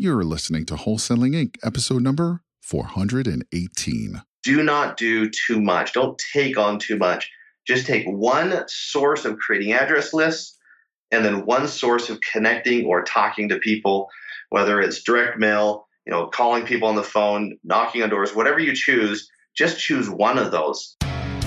You're listening to Wholesaling Inc., episode number 418. Do not do too much. Don't take on too much. Just take one source of creating address lists and then one source of connecting or talking to people, whether it's direct mail, you know, calling people on the phone, knocking on doors, whatever you choose, just choose one of those.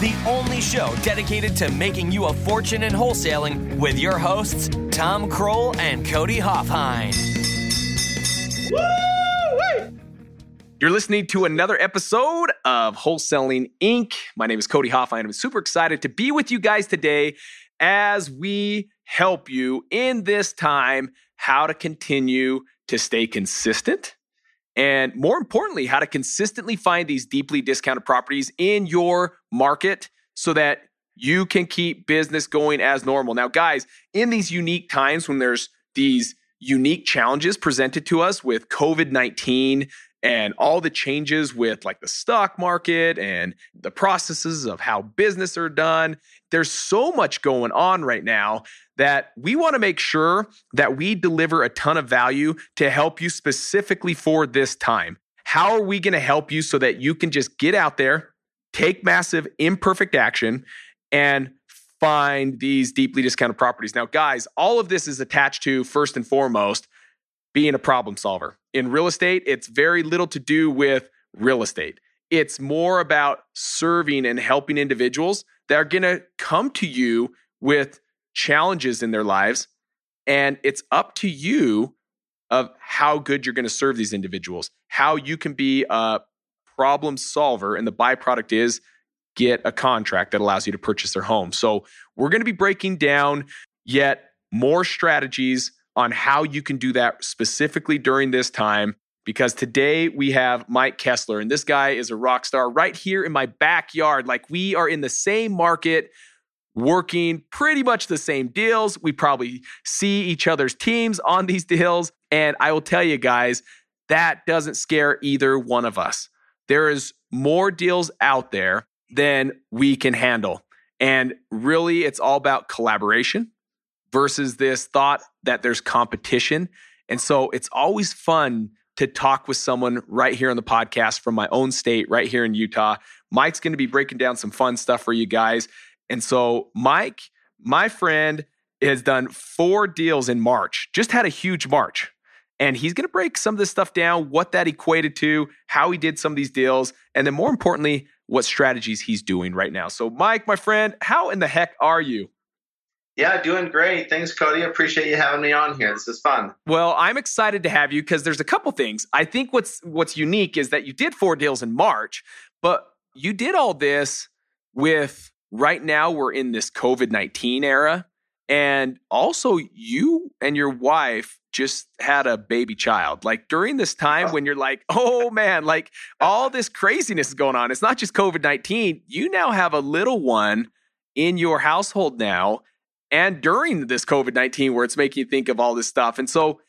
the only show dedicated to making you a fortune in wholesaling with your hosts, Tom Krol and Cody Hofhine. You're listening to another episode of Wholesaling Inc. My name is Cody Hofhine. I'm super excited to be with you guys today as we help you in this time how to continue to stay consistent and more importantly, how to consistently find these deeply discounted properties in your market so that you can keep business going as normal. Now, guys, in these unique times when there's these unique challenges presented to us with COVID 19 and all the changes with like the stock market and the processes of how business are done. There's so much going on right now that we want to make sure that we deliver a ton of value to help you specifically for this time. How are we going to help you so that you can just get out there, take massive imperfect action, and find these deeply discounted properties? Now, guys, all of this is attached to first and foremost being a problem solver. In real estate, it's very little to do with real estate. It's more about serving and helping individuals that are going to come to you with challenges in their lives. And it's up to you of how good you're going to serve these individuals, how you can be a problem solver. And the byproduct is get a contract that allows you to purchase their home. So we're going to be breaking down yet more strategies on how you can do that specifically during this time. Because today we have Mike Kessler, and this guy is a rock star right here in my backyard. Like we are in the same market, working pretty much the same deals. We probably see each other's teams on these deals. And I will tell you guys, that doesn't scare either one of us. There is more deals out there than we can handle. And really, it's all about collaboration versus this thought that there's competition. And so it's always fun to talk with someone right here on the podcast from my own state, right here in Utah. Mike's going to be breaking down some fun stuff for you guys. And so, Mike, my friend, has done four deals in March, just had a huge March. And he's going to break some of this stuff down, what that equated to, how he did some of these deals, and then more importantly, what strategies he's doing right now. So, Mike, my friend, how in the heck are you? Yeah, doing great. Thanks, Cody. Appreciate you having me on here. This is fun. Well, I'm excited to have you because there's a couple things. I think what's what's unique is that you did four deals in March, but you did all this with right now we're in this COVID-19 era and also you and your wife just had a baby child. Like during this time oh. when you're like, "Oh man, like all this craziness is going on. It's not just COVID-19. You now have a little one in your household now and during this COVID 19, where it's making you think of all this stuff. And so,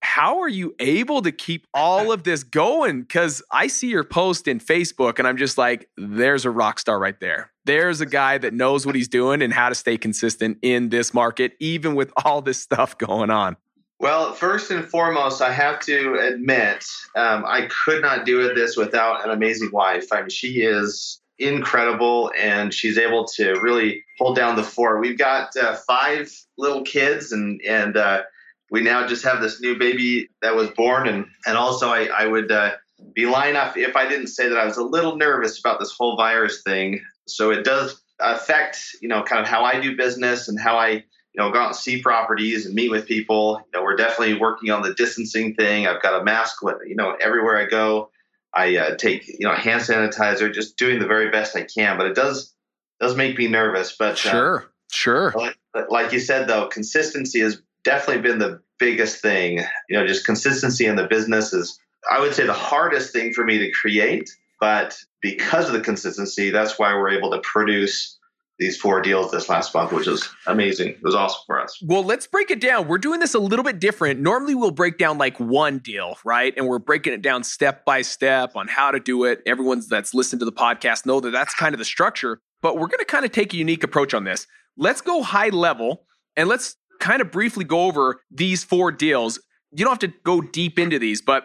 how are you able to keep all of this going? Because I see your post in Facebook and I'm just like, there's a rock star right there. There's a guy that knows what he's doing and how to stay consistent in this market, even with all this stuff going on. Well, first and foremost, I have to admit, um, I could not do this without an amazing wife. I mean, she is incredible and she's able to really hold down the fort. We've got uh, five little kids and and uh, we now just have this new baby that was born and and also I, I would uh, be lying off if I didn't say that I was a little nervous about this whole virus thing. So it does affect you know kind of how I do business and how I you know go out and see properties and meet with people. You know we're definitely working on the distancing thing. I've got a mask with you know everywhere I go. I uh, take you know hand sanitizer, just doing the very best I can. But it does does make me nervous. But uh, sure, sure. Like, like you said, though, consistency has definitely been the biggest thing. You know, just consistency in the business is, I would say, the hardest thing for me to create. But because of the consistency, that's why we're able to produce these four deals this last month, which is amazing. It was awesome for us. Well, let's break it down. We're doing this a little bit different. Normally, we'll break down like one deal, right? And we're breaking it down step by step on how to do it. Everyone that's listened to the podcast know that that's kind of the structure. But we're going to kind of take a unique approach on this. Let's go high level and let's kind of briefly go over these four deals. You don't have to go deep into these, but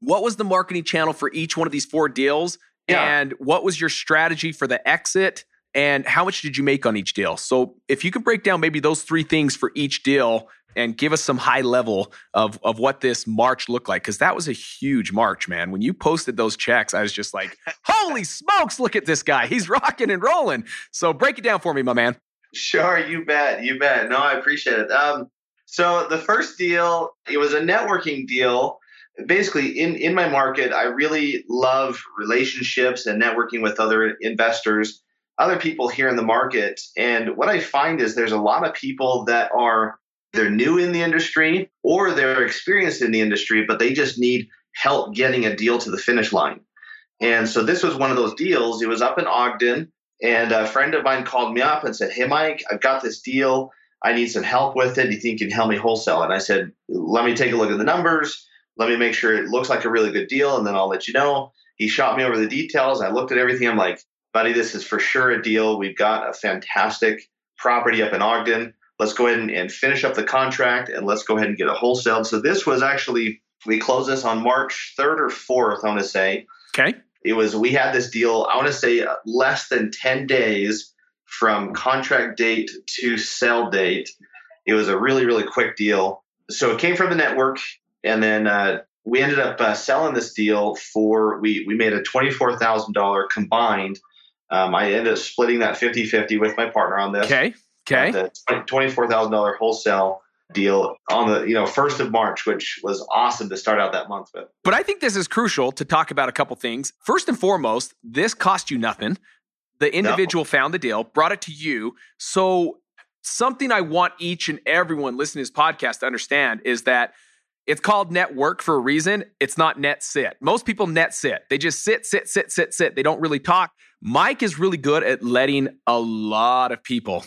what was the marketing channel for each one of these four deals? Yeah. And what was your strategy for the exit? And how much did you make on each deal? So if you could break down maybe those three things for each deal and give us some high level of of what this March looked like because that was a huge March, man. When you posted those checks, I was just like, "Holy smokes, look at this guy. He's rocking and rolling." So break it down for me, my man. Sure, you bet. You bet. No, I appreciate it. Um so the first deal, it was a networking deal. Basically, in in my market, I really love relationships and networking with other investors other people here in the market. And what I find is there's a lot of people that are they're new in the industry or they're experienced in the industry, but they just need help getting a deal to the finish line. And so this was one of those deals. It was up in Ogden, and a friend of mine called me up and said, Hey, Mike, I've got this deal. I need some help with it. Do you think you can help me wholesale? And I said, Let me take a look at the numbers. Let me make sure it looks like a really good deal, and then I'll let you know. He shot me over the details. I looked at everything. I'm like, buddy, this is for sure a deal. We've got a fantastic property up in Ogden. Let's go ahead and, and finish up the contract and let's go ahead and get it wholesaled. So this was actually, we closed this on March 3rd or 4th, I want to say. Okay. It was, we had this deal, I want to say less than 10 days from contract date to sell date. It was a really, really quick deal. So it came from the network. And then uh, we ended up uh, selling this deal for, we, we made a $24,000 combined um, I ended up splitting that 50 50 with my partner on this. Okay. Okay. The $24,000 wholesale deal on the you know first of March, which was awesome to start out that month with. But I think this is crucial to talk about a couple things. First and foremost, this cost you nothing. The individual no. found the deal, brought it to you. So something I want each and everyone listening to this podcast to understand is that it's called network for a reason. It's not net sit. Most people net sit. They just sit, sit, sit, sit, sit. They don't really talk. Mike is really good at letting a lot of people,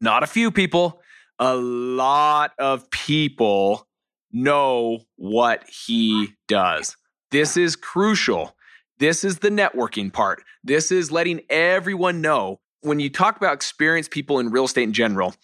not a few people, a lot of people know what he does. This is crucial. This is the networking part. This is letting everyone know. When you talk about experienced people in real estate in general,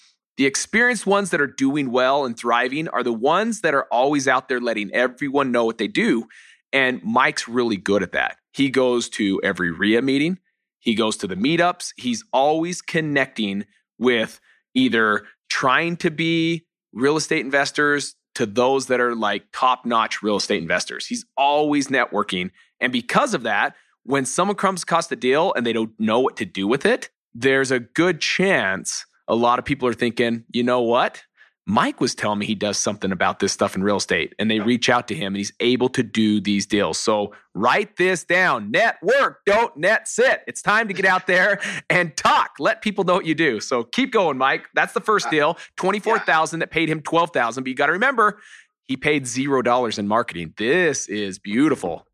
the experienced ones that are doing well and thriving are the ones that are always out there letting everyone know what they do. And Mike's really good at that. He goes to every REIA meeting, he goes to the meetups. He's always connecting with either trying to be real estate investors to those that are like top notch real estate investors. He's always networking. And because of that, when someone comes across the deal and they don't know what to do with it, there's a good chance a lot of people are thinking, you know what? Mike was telling me he does something about this stuff in real estate, and they reach out to him and he's able to do these deals. So write this down network, don't net sit. It's time to get out there and talk. Let people know what you do. So keep going, Mike. That's the first uh, deal 24000 that paid him 12000 But you got to remember, he paid zero dollars in marketing. This is beautiful.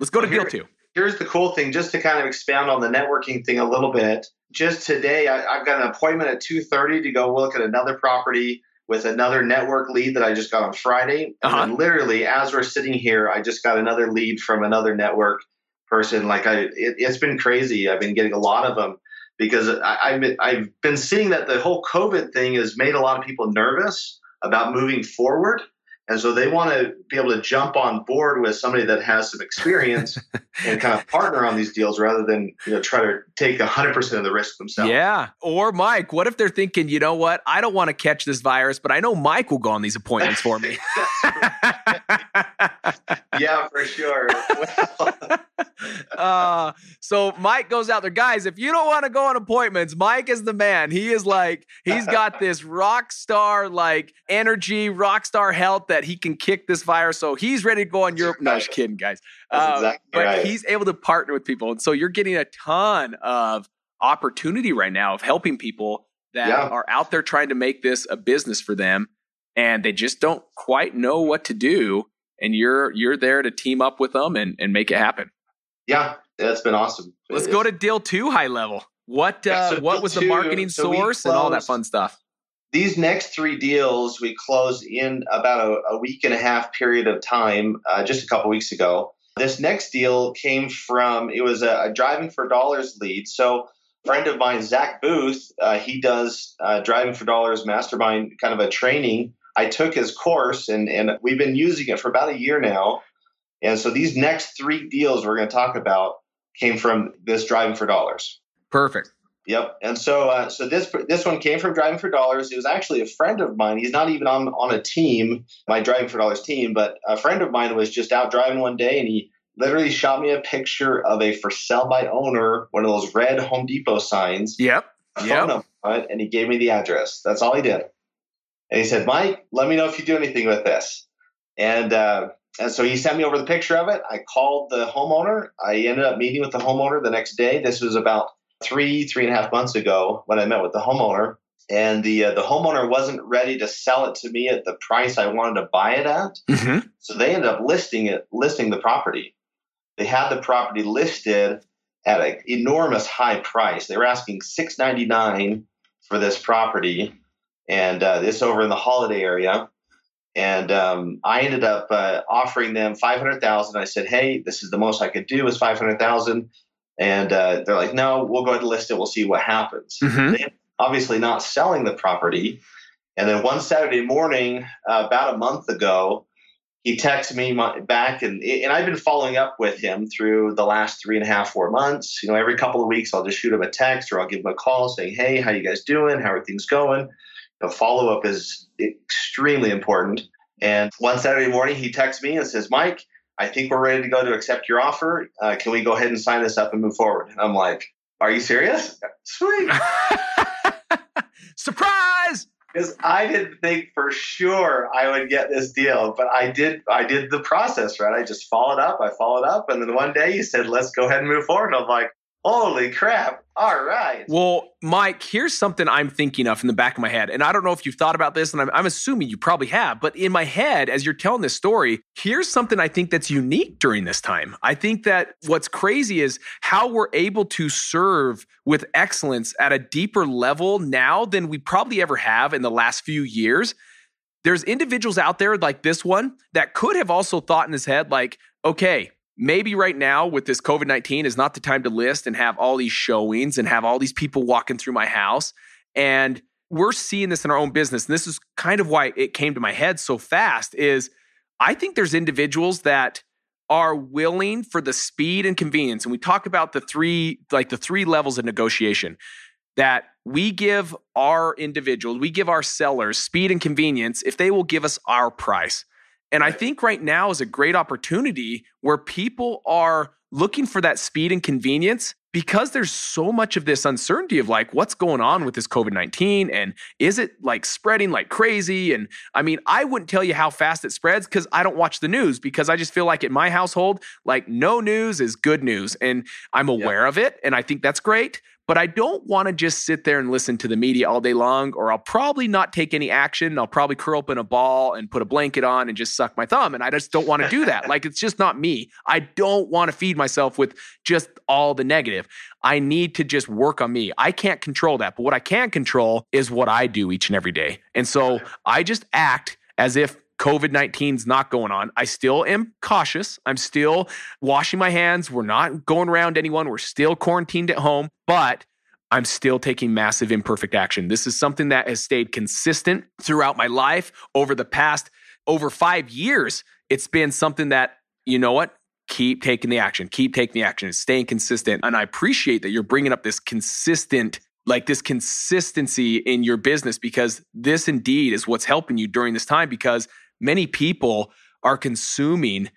Let's go to deal two. Here's the cool thing, just to kind of expand on the networking thing a little bit. Just today, I, have got an appointment at 2:30 to go look at another property with another network lead that I just got on Friday. Uh-huh. And literally, as we're sitting here, I just got another lead from another network person. Like I, it, has been crazy. I've been getting a lot of them because I, I've been, I've been seeing that the whole COVID thing has made a lot of people nervous about moving forward. And so they want to be able to jump on board with somebody that has some experience and kind of partner on these deals rather than you know try to take 100% of the risk themselves. Yeah. Or Mike, what if they're thinking, you know what? I don't want to catch this virus, but I know Mike will go on these appointments for me. yeah, for sure. uh, so Mike goes out there. Guys, if you don't want to go on appointments, Mike is the man. He is like, he's got this rock star like energy, rock star health that he can kick this virus. So he's ready to go on Europe. No, just kidding, guys. Um, exactly but right. he's able to partner with people. And so you're getting a ton of opportunity right now of helping people that yeah. are out there trying to make this a business for them and they just don't quite know what to do and you're you're there to team up with them and, and make it happen yeah That's been awesome. Let's go to deal two, high level. What Yeah, uh, so what deal was the marketing so source and all that fun stuff? These next three deals we closed in about a, a week and a half period of time, uh, just a couple weeks ago. This next deal came from it was a, a driving for dollars lead. So friend of mine, Zack Boothe, uh, he does uh, driving for dollars mastermind kind of a training. I took his course and and we've been using it for about a year now. And so these next three deals we're going to talk about came from this driving for dollars. Perfect. Yep. And so, uh, so this this one came from Driving for Dollars. It was actually a friend of mine. He's not even on on a team, my Driving for Dollars team, but a friend of mine was just out driving one day, and he literally shot me a picture of a for sale by owner, one of those red Home Depot signs, Yep. Yep. number and he gave me the address. That's all he did. And he said, "Mike, let me know if you do anything with this." And uh, and so he sent me over the picture of it. I called the homeowner. I ended up meeting with the homeowner the next day. This was about three, three and a half months ago when I met with the homeowner. And the uh, the homeowner wasn't ready to sell it to me at the price I wanted to buy it at. hmm So they ended up listing it, listing the property. They had the property listed at an enormous high price. They were asking six ninety nine for this property, and uh, this over in the Holladay area. And um, I ended up uh, offering them five hundred thousand. I said, "Hey, this is the most I could do is five hundred thousand. And uh, they're like, "No, we'll go ahead and list it. We'll see what happens." Mhm. They obviously not selling the property. And then one Saturday morning, uh, about a month ago, he texted me my, back, and and I've been following up with him through the last three and a half, four months. You know, every couple of weeks, I'll just shoot him a text or I'll give him a call saying, "Hey, how you guys doing? How are things going?" The follow up is extremely important. And one Saturday morning, he texts me and says, "Mike, I think we're ready to go to accept your offer. Uh, can we go ahead and sign this up and move forward?" And I'm like, "Are you serious? Sweet." Surprise! because I didn't think for sure I would get this deal, but I did. I did the process right. I just followed up. I followed up, and then one day you said, "Let's go ahead and move forward." And I'm like, "Holy crap! All right." Well, Mike, here's something I'm thinking of in the back of my head. And I don't know if you've thought about this, and I'm, I'm assuming you probably have, but in my head, as you're telling this story, here's something I think that's unique during this time. I think that what's crazy is how we're able to serve with excellence at a deeper level now than we probably ever have in the last few years. There's individuals out there like this one that could have also thought in his head, like, okay, maybe right now with this COVID 19 is not the time to list and have all these showings and have all these people walking through my house. And we're seeing this in our own business. And this is kind of why it came to my head so fast is I think there's individuals that are willing for the speed and convenience. And we talk about the three, like the three levels of negotiation that we give our individuals, we give our sellers speed and convenience if they will give us our price. And I think right now is a great opportunity where people are looking for that speed and convenience because there's so much of this uncertainty of like what's going on with this COVID 19 and is it like spreading like crazy? And I mean, I wouldn't tell you how fast it spreads because I don't watch the news because I just feel like in my household, like no news is good news. And I'm aware of it. And I think that's great. But I don't want to just sit there and listen to the media all day long, or I'll probably not take any action. I'll probably curl up in a ball and put a blanket on and just suck my thumb. And I just don't want to do that. like, it's just not me. I don't want to feed myself with just all the negative. I need to just work on me. I can't control that. But what I can control is what I do each and every day. And so I just act as if COVID 19 is not going on. I still am cautious. I'm still washing my hands. We're not going around anyone. We're still quarantined at home, but I'm still taking massive imperfect action. This is something that has stayed consistent throughout my life over the past over five years. It's been something that, you know what? Keep taking the action, keep taking the action, staying consistent. And I appreciate that you're bringing up this consistent like this consistency in your business because this indeed is what's helping you during this time because many people are consuming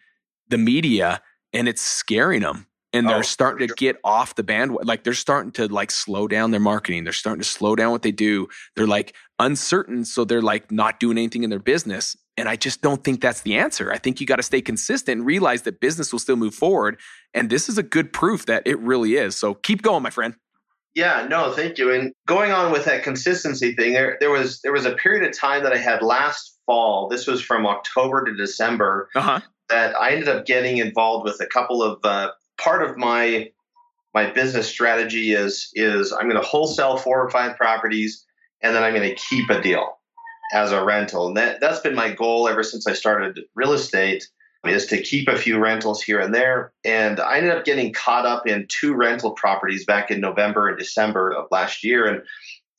the media and it's scaring them and they're Oh, starting to sure. get off the bandwagon. Like they're starting to like slow down their marketing. They're starting to slow down what they do. They're like uncertain so they're like not doing anything in their business. And i just don't think that's the answer. I think you got to stay consistent and realize that business will still move forward. And this is a good proof that it really is. So keep going my friend Yeah, no, thank you. And going on with that consistency thing, there there was there was a period of time that I had last fall. This was from October to December uh-huh that I ended up getting involved with a couple of uh, part of my my business strategy is is I'm going to wholesale four or five properties, and then I'm going to keep a deal as a rental. And that that's been my goal ever since I started real estate is to keep a few rentals here and there. And I ended up getting caught up in two rental properties back in November and December of last year. And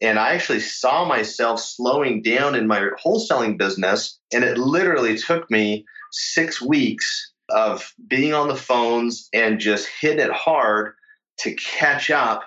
and I actually saw myself slowing down in my wholesaling business. And it literally took me six weeks of being on the phones and just hitting it hard to catch up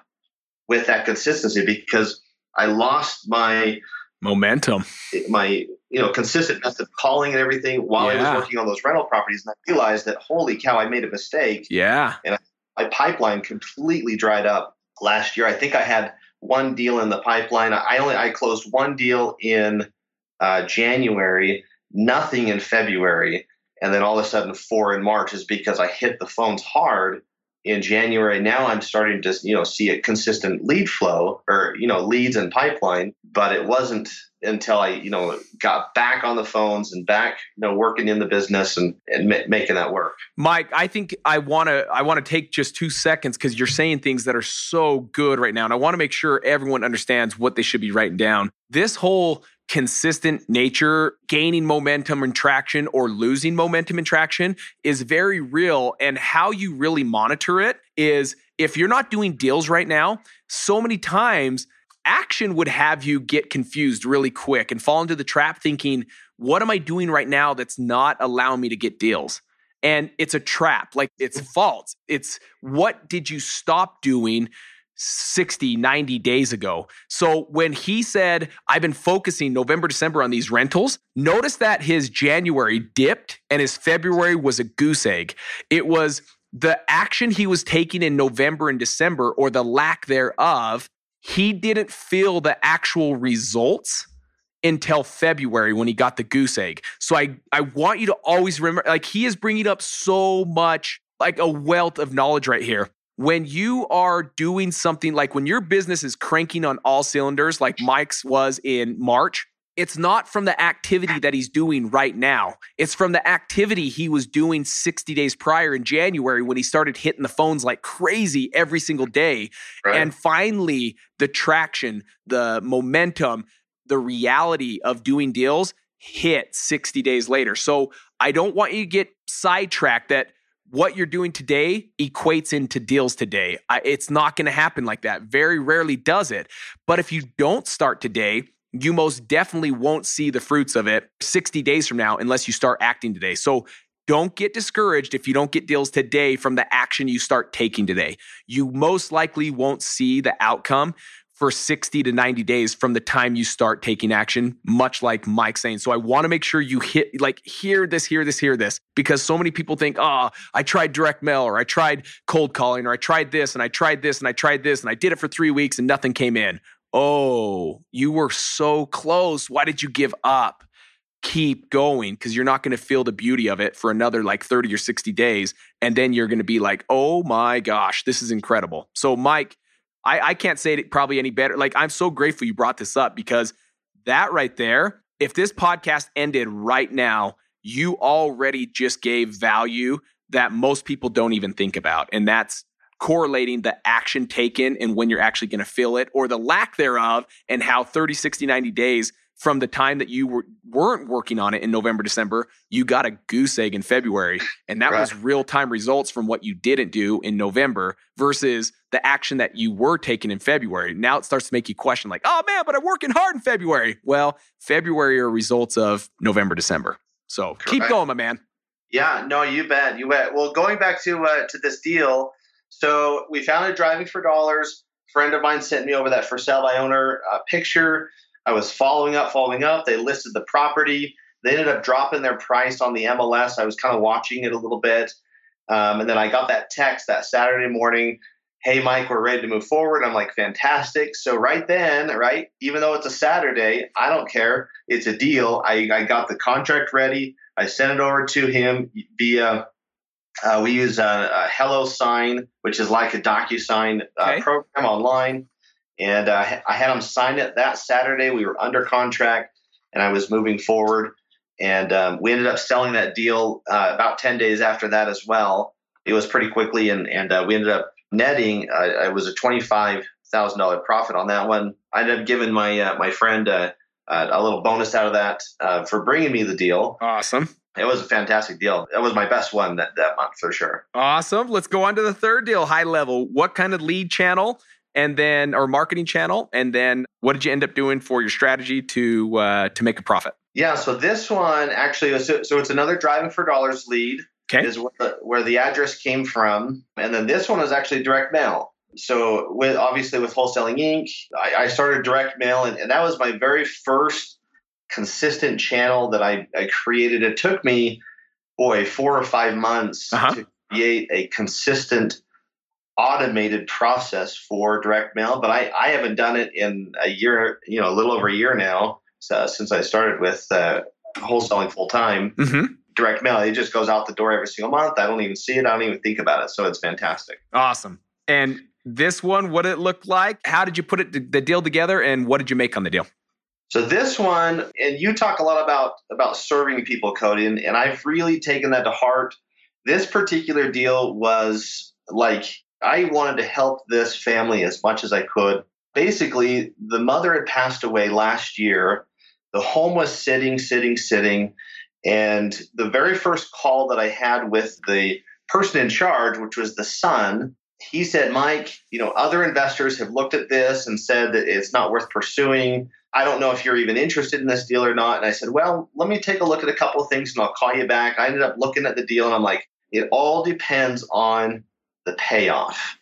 with that consistency because I lost my momentum, my you know consistent method of calling and everything while yeah. I was working on those rental properties, and I realized that holy cow, I made a mistake. Yeah, and my pipeline completely dried up last year. I think I had one deal in the pipeline. I only I closed one deal in uh, January, nothing in February, and then all of a sudden four in March is because I hit the phones hard in January. Now I'm starting to you know see a consistent lead flow or you know leads and pipeline, but it wasn't until I you know got back on the phones and back you know working in the business and and ma- making that work. Mike, I think I want to I want to take just 2 seconds cuz you're saying things that are so good right now and I want to make sure everyone understands what they should be writing down. This whole consistent nature, gaining momentum and traction or losing momentum and traction is very real. And how you really monitor it is if you're not doing deals right now, so many times action would have you get confused really quick and fall into the trap thinking, what am I doing right now that's not allowing me to get deals? And it's a trap, like it's false. It's what did you stop doing 60, 90 days ago. So when he said, I've been focusing November, December on these rentals, notice that his January dipped and his February was a goose egg. It was the action he was taking in November and December or the lack thereof. He didn't feel the actual results until February when he got the goose egg. So I, I want you to always remember, like, he is bringing up so much, like a wealth of knowledge right here when you are doing something like when your business is cranking on all cylinders, like Mike's was in March, it's not from the activity that he's doing right now. It's from the activity he was doing 60 days prior in January when he started hitting the phones like crazy every single day. Right. And finally, the traction, the momentum, the reality of doing deals hit 60 days later. So I don't want you to get sidetracked that what you're doing today equates into deals today. I, it's not going to happen like that. Very rarely does it. But if you don't start today, you most definitely won't see the fruits of it 60 days from now unless you start acting today. So don't get discouraged if you don't get deals today from the action you start taking today. You most likely won't see the outcome for 60 to 90 days from the time you start taking action, much like Mike saying. So I want to make sure you hit, like, hear this, hear this, hear this, because so many people think, oh, I tried direct mail or I tried cold calling or I tried this and I tried this and I tried this and I did it for three weeks and nothing came in. Oh, you were so close. Why did you give up? Keep going because you're not going to feel the beauty of it for another like 30 or 60 days. And then you're going to be like, oh my gosh, this is incredible. So, Mike, I, I can't say it probably any better. Like, I'm so grateful you brought this up because that right there, if this podcast ended right now, you already just gave value that most people don't even think about. And that's correlating the action taken and when you're actually going to feel it or the lack thereof and how 30, 60, 90 days from the time that you were, weren't working on it in November, December, you got a goose egg in February. And that right. was real time results from what you didn't do in November versus the action that you were taking in February. Now it starts to make you question, like, oh man, but I'm working hard in February. Well, February are results of November, December. So Correct. keep going, my man. Yeah, no, you bet. You bet. Well, going back to uh, to this deal, so we found it driving for dollars. A friend of mine sent me over that for sale by owner uh, picture I was following up, following up. They listed the property. They ended up dropping their price on the MLS. I was kind of watching it a little bit. Um, and then I got that text that Saturday morning Hey, Mike, we're ready to move forward. I'm like, fantastic. So, right then, right, even though it's a Saturday, I don't care. It's a deal. I, I got the contract ready. I sent it over to him via, uh, we use a, a, HelloSign, which is like a DocuSign uh, okay. program online. And uh, I had him sign it that Saturday. We were under contract, and I was moving forward. And um, we ended up selling that deal uh, about 10 days after that as well. it was pretty quickly, and and uh, we ended up netting. Uh, it was a twenty five thousand dollar profit on that one. I ended up giving my uh, my friend uh, uh, a little bonus out of that uh, for bringing me the deal. Awesome. It was a fantastic deal. That was my best one that, that month for sure. Awesome. Let's go on to the third deal, high level. What kind of lead channel and then or marketing channel and then what did you end up doing for your strategy to uh, to make a profit? Yeah, so this one actually so, so it's another driving for dollars lead Okay. is where the, where the address came from, and then this one was actually direct mail. So with obviously with wholesaling Inc., I, I started direct mail, and, and that was my very first consistent channel that I, I created. It took me, boy, four or five months Uh-huh. to create a consistent automated process for direct mail, but I, I haven't done it in a year, you know, a little over a year now so, since I started with uh, wholesaling full time. Mm-hmm. Direct mail, it just goes out the door every single month. I don't even see it. I don't even think about it. So it's fantastic. Awesome. And this one, what did it look like? How did you put it the deal together and what did you make on the deal? So this one, and you talk a lot about about serving people, Cody, and, and I've really taken that to heart. This particular deal was like I wanted to help this family as much as I could. Basically, the mother had passed away last year. The home was sitting, sitting, sitting. And the very first call that I had with the person in charge, which was the son, he said, Mike, you know, other investors have looked at this and said that it's not worth pursuing. I don't know if you're even interested in this deal or not. And I said, well, let me take a look at a couple of things and I'll call you back. I ended up looking at the deal and I'm like, it all depends on the payoff.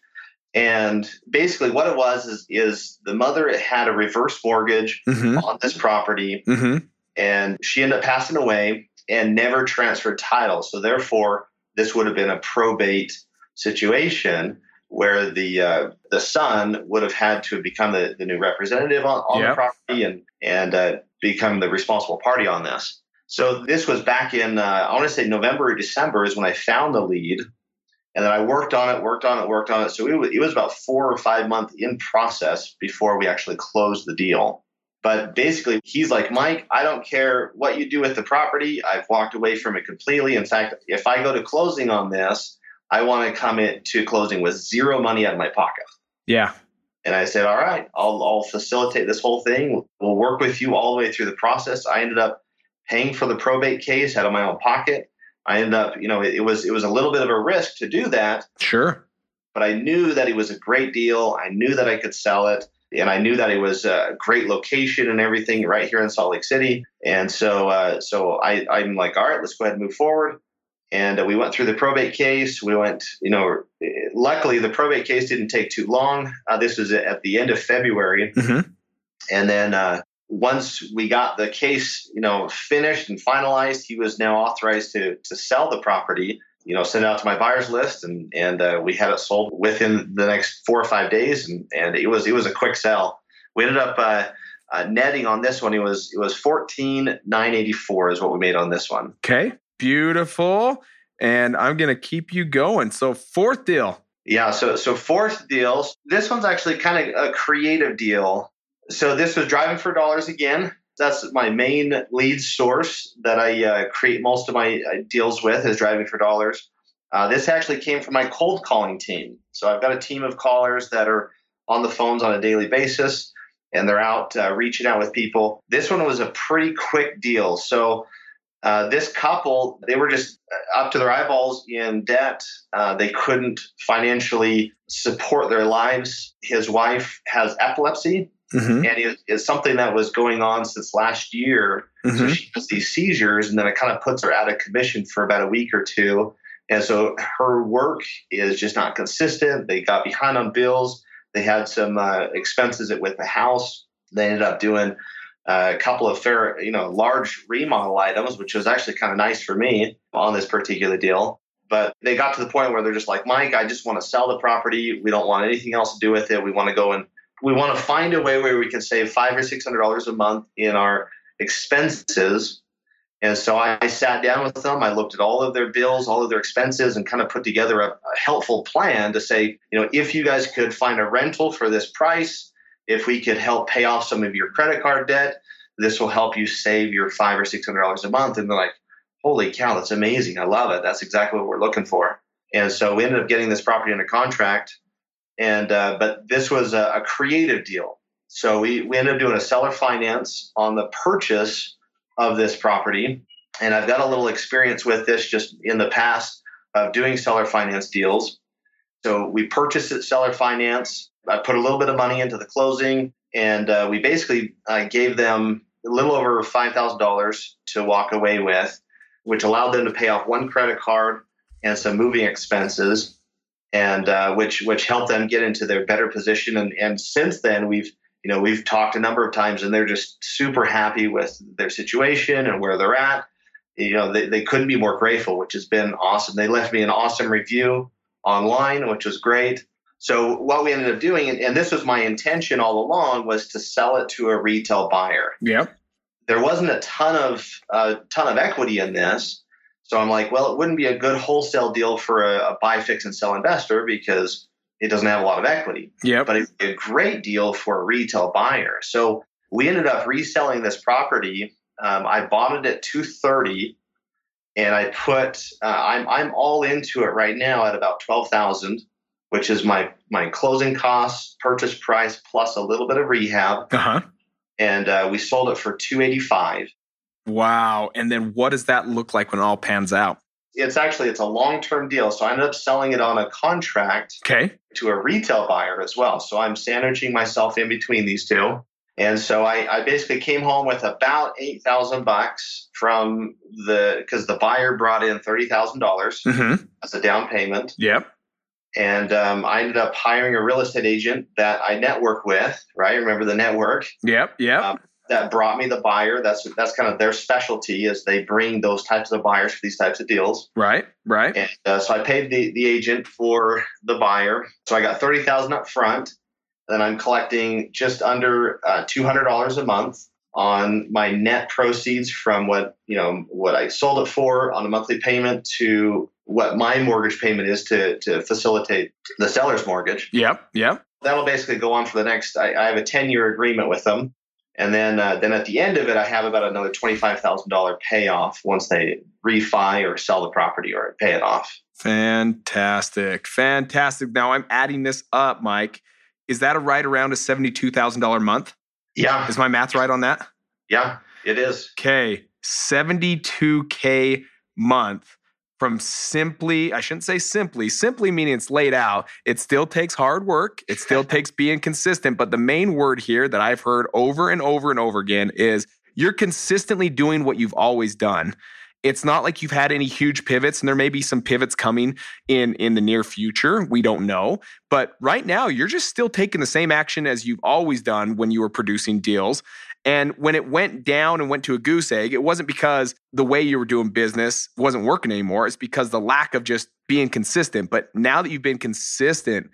And basically, what it was is, is the mother had a reverse mortgage Mm-hmm. on this property Mm-hmm. and she ended up passing away and never transferred title. So therefore, this would have been a probate situation where the uh, the son would have had to become the, the new representative on, on Yeah. the property and and uh, become the responsible party on this. So this was back in uh, I want to say November or December is when I found the lead, and then I worked on it, worked on it, worked on it. So it was, it was about four or five months in process before we actually closed the deal. But basically, he's like, Mike, I don't care what you do with the property. I've walked away from it completely. In fact, if I go to closing on this, I want to come into closing with zero money out of my pocket. Yeah. And I said, all right, I'll, I'll facilitate this whole thing. We'll work with you all the way through the process. I ended up paying for the probate case out of my own pocket. I ended up, you know, it, it was it was a little bit of a risk to do that, Sure. but I knew that it was a great deal. I knew that I could sell it, and I knew that it was a great location and everything right here in Salt Lake City. And so, uh, so I, I'm like, all right, let's go ahead and move forward. And uh, we went through the probate case. We went, you know, luckily the probate case didn't take too long. Uh, this was at the end of February, Mm-hmm. and then uh, once we got the case, you know, finished and finalized, he was now authorized to to sell the property. You know, send it out to my buyers list, and and uh, we had it sold within the next four or five days, and and it was it was a quick sell. We ended up uh, uh, netting on this one. It was it was fourteen nine eighty four is what we made on this one. Okay. Beautiful. And I'm gonna keep you going. So fourth deal. Yeah, so so fourth deals. This one's actually kind of a creative deal. So this was driving for dollars again. That's my main lead source that I uh, create most of my uh, deals with is driving for dollars. Uh, this actually came from my cold calling team. So I've got a team of callers that are on the phones on a daily basis, and they're out uh, reaching out with people. This one was a pretty quick deal. So uh, this couple, they were just up to their eyeballs in debt. Uh, they couldn't financially support their lives. His wife has epilepsy, Mm-hmm. and it, it's something that was going on since last year. So Mm-hmm. she has these seizures, and then it kind of puts her out of commission for about a week or two. And so her work is just not consistent. They got behind on bills. They had some uh, expenses with the house. They ended up doing uh, a couple of fair, you know, large remodel items, which was actually kind of nice for me on this particular deal. But they got to the point where they're just like, Mike, I just want to sell the property. We don't want anything else to do with it. We want to go and we want to find a way where we can save five or six hundred dollars a month in our expenses. And so I sat down with them. I looked at all of their bills, all of their expenses, and kind of put together a, a helpful plan to say, you know, if you guys could find a rental for this price, if we could help pay off some of your credit card debt, this will help you save your five or six hundred dollars a month. And they're like, holy cow, that's amazing. I love it. That's exactly what we're looking for. And so we ended up getting this property under contract. And uh, but this was a, a creative deal. So we, we ended up doing a seller finance on the purchase of this property. And I've got a little experience with this just in the past of doing seller finance deals. So we purchased it seller finance. I put a little bit of money into the closing, and uh, we basically uh, gave them a little over five thousand dollars to walk away with, which allowed them to pay off one credit card and some moving expenses, and uh, which which helped them get into their better position. And and since then we've you know we've talked a number of times, and they're just super happy with their situation and where they're at. You know they, they couldn't be more grateful, which has been awesome. They left me an awesome review online, which was great. So what we ended up doing, and, and this was my intention all along, was to sell it to a retail buyer. Yep. There wasn't a ton of a ton of equity in this, so I'm like, well, it wouldn't be a good wholesale deal for a, a buy, fix, and sell investor because it doesn't have a lot of equity. Yep. But it's a great deal for a retail buyer. So we ended up reselling this property. Um, I bought it at 230 and I put uh, I'm I'm all into it right now at about twelve thousand, which is my my closing costs, purchase price plus a little bit of rehab, Uh huh. and uh, we sold it for two eighty five. Wow. And then what does that look like when it all pans out? It's actually it's a long term deal, so I ended up selling it on a contract Okay. to a retail buyer as well. So I'm sandwiching myself in between these two. And so I, I basically came home with about eight thousand bucks from the because the buyer brought in thirty thousand dollars Mm-hmm. as a down payment. Yep. and um, I ended up hiring a real estate agent that I network with. Right, remember the network Yep. Yep. Um, that brought me the buyer. That's that's kind of their specialty is they bring those types of buyers for these types of deals. right. Right. And uh, so I paid the the agent for the buyer. So I got thirty thousand up front. Then I'm collecting just under uh, two hundred dollars a month on my net proceeds from what you know what I sold it for on a monthly payment to what my mortgage payment is to to facilitate the seller's mortgage. Yep. Yep. That'll basically go on for the next. I, I have a ten year agreement with them, and then uh, then at the end of it, I have about another twenty five thousand dollar payoff once they refi or sell the property or pay it off. Fantastic. Fantastic. Now I'm adding this up, Mike. Is that a right around a $72,000 a month? Yeah, Is my math right on that? yeah, it is. Okay. 72K month from simply, I shouldn't say simply, simply meaning it's laid out. It still takes hard work. It still takes being consistent. But the main word here that I've heard over and over and over again is you're consistently doing what you've always done. It's not like you've had any huge pivots, and there may be some pivots coming in in the near future. We don't know, but right now you're just still taking the same action as you've always done when you were producing deals. And when it went down and went to a goose egg, it wasn't because the way you were doing business wasn't working anymore. It's because the lack of just being consistent. But now that you've been consistent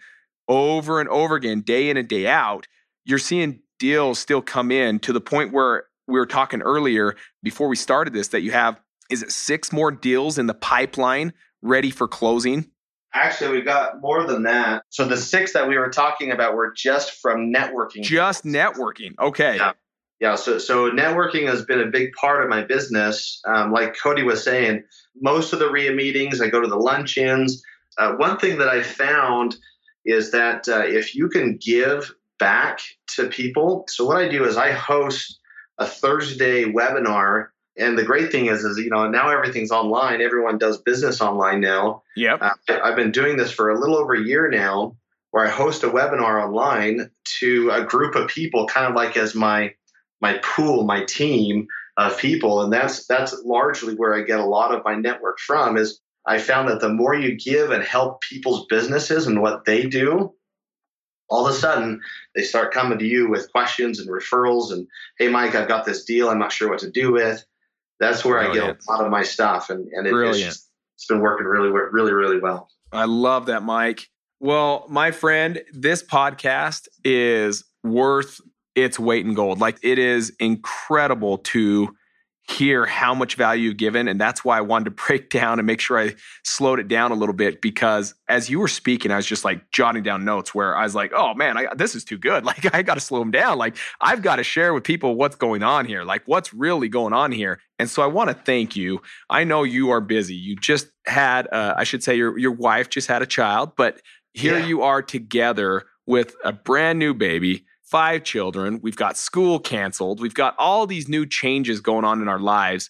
over and over again, day in and day out, you're seeing deals still come in to the point where we were talking earlier before we started this that you have, is it six more deals in the pipeline ready for closing? Actually, we've got more than that. So the six that we were talking about were just from networking. Just networking. Okay. Yeah. Yeah, so so networking has been a big part of my business. Um, like Cody was saying, most of the REIA meetings, I go to the luncheons. Uh, one thing that I found is that uh, if you can give back to people, so what I do is I host a Thursday webinar, and the great thing is, is you know now everything's online. Everyone does business online now. Yep. Uh, I've been doing this for a little over a year now, where I host a webinar online to a group of people, kind of like as my my pool, my team of people, and that's that's largely where I get a lot of my network from. Is I found that the more you give and help people's businesses and what they do, all of a sudden they start coming to you with questions and referrals and hey Mike, I've got this deal, I'm not sure what to do with. That's where I get a lot of my stuff, and and it, it's, just, it's been working really really really well. I love that, Mike. Well, my friend, this podcast is worth its weight in gold. Like it is incredible to hear how much value you've given. And that's why I wanted to break down and make sure I slowed it down a little bit because as you were speaking, I was just like jotting down notes where I was like, oh man, I, this is too good. Like, I got to slow them down. Like, I've got to share with people what's going on here, like, what's really going on here. And so I want to thank you. I know you are busy. You just had, uh, I should say, your, your wife just had a child, but here yeah. you are together with a brand new baby five children. We've got school canceled. We've got all these new changes going on in our lives.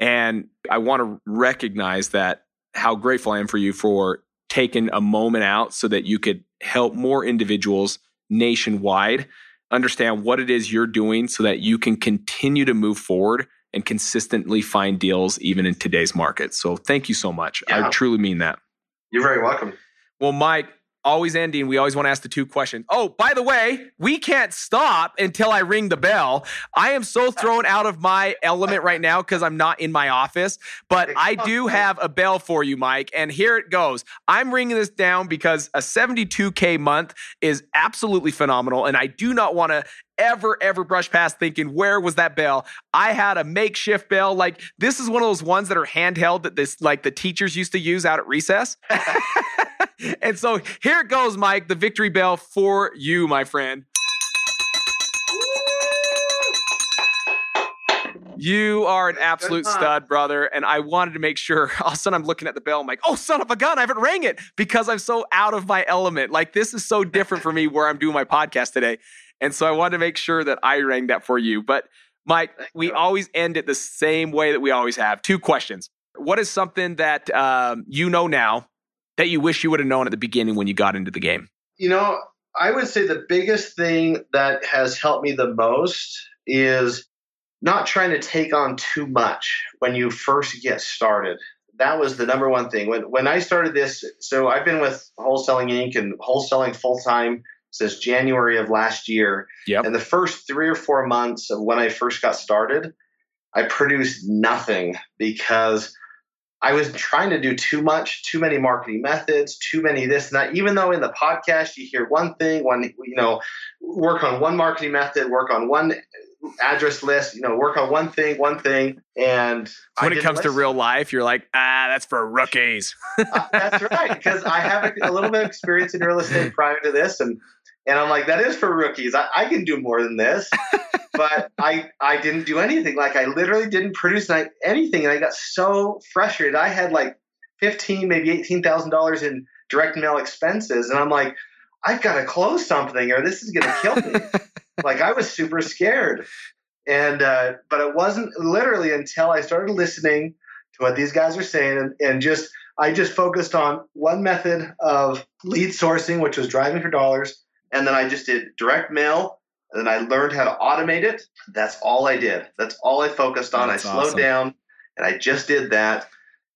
And I want to recognize that how grateful I am for you for taking a moment out so that you could help more individuals nationwide understand what it is you're doing so that you can continue to move forward and consistently find deals even in today's market. So thank you so much. Yeah. I truly mean that. You're very welcome. Well, Mike, always ending, we always want to ask the two questions. Oh, by the way, we can't stop until I ring the bell. I am so thrown out of my element right now because I'm not in my office, but I do have a bell for you, Mike. And here it goes. I'm ringing this down because a 72K month is absolutely phenomenal. And I do not want to ever, ever brush past thinking, where was that bell? I had a makeshift bell. Like, this is one of those ones that are handheld that this, like, the teachers used to use out at recess. and so here it goes, Mike, the victory bell for you, my friend. You are an absolute stud, brother. And I wanted to make sure. All of a sudden, I'm looking at the bell. I'm like, oh, son of a gun, I haven't rang it because I'm so out of my element. Like, this is so different for me where I'm doing my podcast today. And so I wanted to make sure that I rang that for you. But, Mike, Thank we always end it the same way that we always have. Two questions. What is something that um, you know now that you wish you would have known at the beginning when you got into the game? You know, I would say the biggest thing that has helped me the most is not trying to take on too much when you first get started. That was the number one thing. When when I started this, so I've been with Wholesaling Inc. and wholesaling full time since January of last year. Yep. And the first three or four months of when I first got started, I produced nothing because I was trying to do too much, too many marketing methods, too many this and that. Even though in the podcast you hear one thing, one you know, work on one marketing method, work on one address list, you know, work on one thing, one thing, and when it comes listen. to real life, you're like, ah, that's for rookies. uh, that's right, because I have a, a, little bit of experience in real estate prior to this, and and I'm like, that is for rookies. I, I can do more than this. but I I didn't do anything. Like I literally didn't produce anything, and I got so frustrated. I had like fifteen, maybe eighteen thousand dollars in direct mail expenses, and I'm like, I've got to close something, or this is going to kill me. like I was super scared, and uh, but it wasn't literally until I started listening to what these guys are saying, and, and just I just focused on one method of lead sourcing, which was driving for dollars, and then I just did direct mail and then I learned how to automate it. That's all I did. That's all I focused on. That's I slowed awesome. down and I just did that.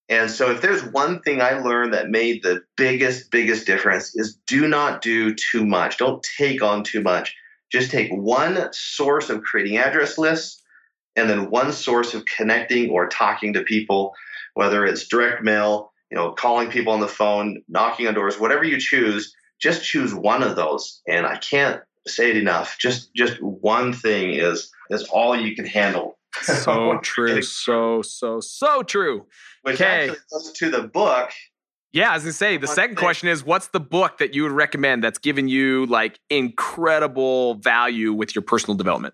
And so if there's one thing I learned that made the biggest, biggest difference is do not do too much. Don't take on too much. Just take one source of creating address lists and then one source of connecting or talking to people, whether it's direct mail, you know, calling people on the phone, knocking on doors, whatever you choose, just choose one of those. And I can't say it enough. Just just one thing is is all you can handle. So true. So so so true. Which okay. actually goes to the book. Yeah, as I say the second thing. question is what's the book that you would recommend that's given you like incredible value with your personal development?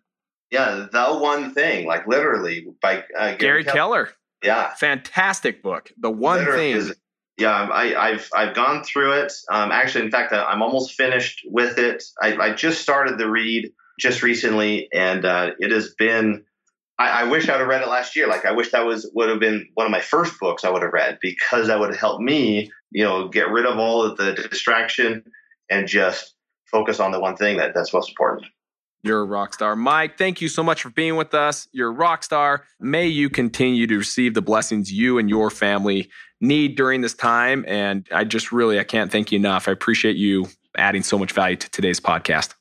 Yeah, the one thing, like literally by uh, Gary, Gary Keller. Keller. Yeah, fantastic book. The one literally thing. Is, yeah, I, have I've gone through it. Um, actually, in fact, I'm almost finished with it. I, I just started the read just recently, and uh, it has been. I, I, wish I would have read it last year. Like I wish that was would have been one of my first books I would have read because that would have helped me, you know, get rid of all of the distraction and just focus on the one thing that that's most important. You're a rock star. Mike, thank you so much for being with us. You're a rock star. May you continue to receive the blessings you and your family need during this time. And I just really, I can't thank you enough. I appreciate you adding so much value to today's podcast.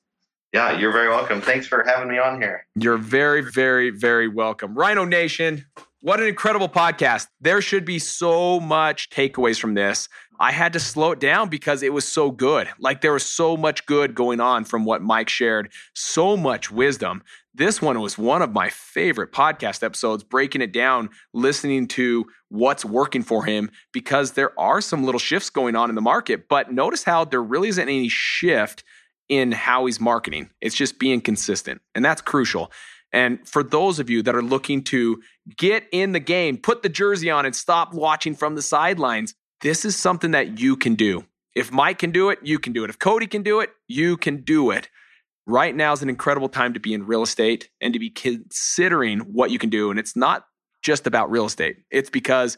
Yeah, you're very welcome. Thanks for having me on here. You're very, very, very welcome. Rhino Nation, what an incredible podcast. There should be so much takeaways from this. I had to slow it down because it was so good. Like there was so much good going on from what Mike shared, so much wisdom. This one was one of my favorite podcast episodes, breaking it down, listening to what's working for him because there are some little shifts going on in the market. But notice how there really isn't any shift in how he's marketing. It's just being consistent, and that's crucial. And for those of you that are looking to get in the game, put the jersey on and stop watching from the sidelines, this is something that you can do. If Mike can do it, you can do it. If Cody can do it, you can do it. Right now is an incredible time to be in real estate and to be considering what you can do. And it's not just about real estate, it's because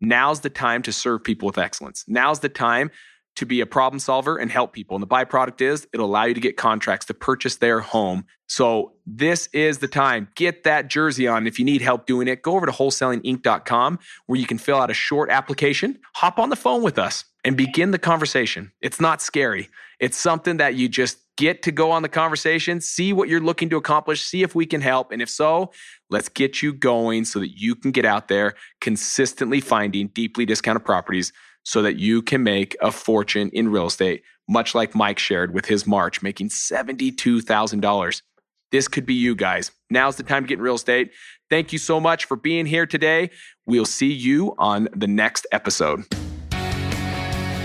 now's the time to serve people with excellence. Now's the time to be a problem solver and help people. And the byproduct is it'll allow you to get contracts to purchase their home. So this is the time. Get that jersey on. If you need help doing it, go over to wholesalinginc.com where you can fill out a short application, hop on the phone with us and begin the conversation. It's not scary. It's something that you just get to go on the conversation, see what you're looking to accomplish, see if we can help. And if so, let's get you going so that you can get out there consistently finding deeply discounted properties so that you can make a fortune in real estate, much like Mike shared with his March, making $72,000. This could be you guys. Now's the time to get in real estate. Thank you so much for being here today. We'll see you on the next episode.